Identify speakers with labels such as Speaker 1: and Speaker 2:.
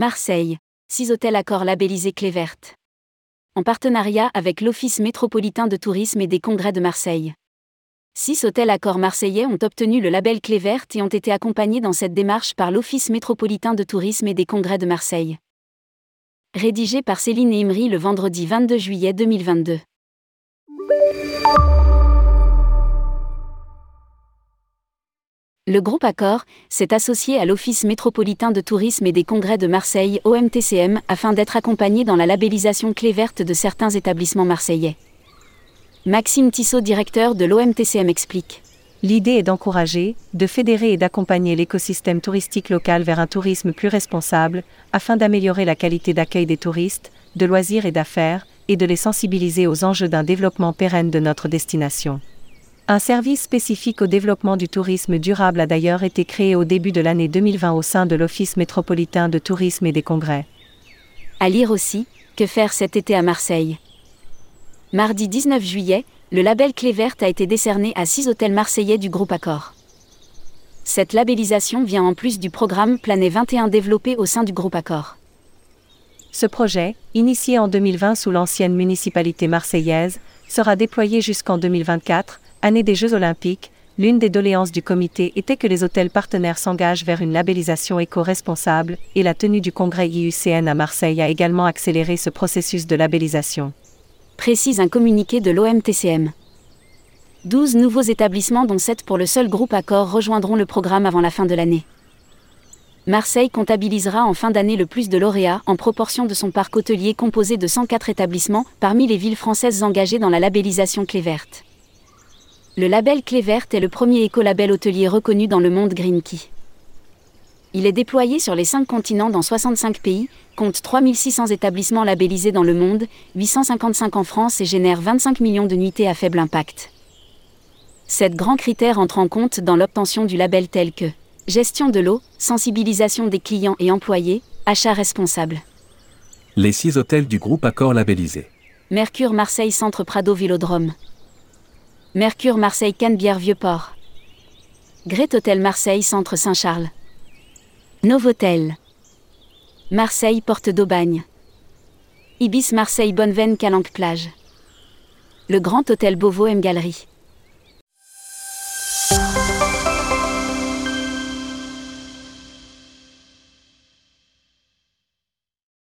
Speaker 1: Marseille. 6 hôtels accords labellisés Clé verte. En partenariat avec l'Office métropolitain de tourisme et des congrès de Marseille. Six hôtels accords marseillais ont obtenu le label Clé verte et ont été accompagnés dans cette démarche par l'Office métropolitain de tourisme et des congrès de Marseille. Rédigé par Céline Imri le vendredi 22 juillet 2022. Le groupe Accor s'est associé à l'Office métropolitain de tourisme et des congrès de Marseille OMTCM afin d'être accompagné dans la labellisation clé verte de certains établissements marseillais. Maxime Tissot, directeur de l'OMTCM, explique.
Speaker 2: L'idée est d'encourager, de fédérer et d'accompagner l'écosystème touristique local vers un tourisme plus responsable, afin d'améliorer la qualité d'accueil des touristes, de loisirs et d'affaires, et de les sensibiliser aux enjeux d'un développement pérenne de notre destination. Un service spécifique au développement du tourisme durable a d'ailleurs été créé au début de l'année 2020 au sein de l'Office métropolitain de tourisme et des congrès.
Speaker 1: À lire aussi, que faire cet été à Marseille? Mardi 19 juillet, le label Clé verte a été décerné à six hôtels marseillais du groupe Accor. Cette labellisation vient en plus du programme Planet 21 développé au sein du groupe Accor.
Speaker 2: Ce projet, initié en 2020 sous l'ancienne municipalité marseillaise, sera déployé jusqu'en 2024, année des Jeux olympiques, l'une des doléances du comité était que les hôtels partenaires s'engagent vers une labellisation éco-responsable, et la tenue du congrès IUCN à Marseille a également accéléré ce processus de labellisation.
Speaker 1: Précise un communiqué de l'OMTCM. 12 nouveaux établissements dont 7 pour le seul groupe Accor rejoindront le programme avant la fin de l'année. Marseille comptabilisera en fin d'année le plus de lauréats en proportion de son parc hôtelier composé de 104 établissements parmi les villes françaises engagées dans la labellisation clé verte. Le label Clé Verte est le premier écolabel hôtelier reconnu dans le monde Green Key. Il est déployé sur les 5 continents dans 65 pays, compte 3600 établissements labellisés dans le monde, 855 en France et génère 25 millions de nuitées à faible impact. Sept grands critères entrent en compte dans l'obtention du label tels que gestion de l'eau, sensibilisation des clients et employés, achat responsable.
Speaker 3: Les six hôtels du groupe Accor labellisés.
Speaker 1: Mercure Marseille Centre Prado Vélodrome. Mercure Marseille Canebière Vieux-Port. Great Hotel Marseille Centre Saint-Charles. Novotel. Marseille Porte d'Aubagne. Ibis Marseille Bonneveine Calanque Plage. Le Grand Hôtel Beauvau M Galerie.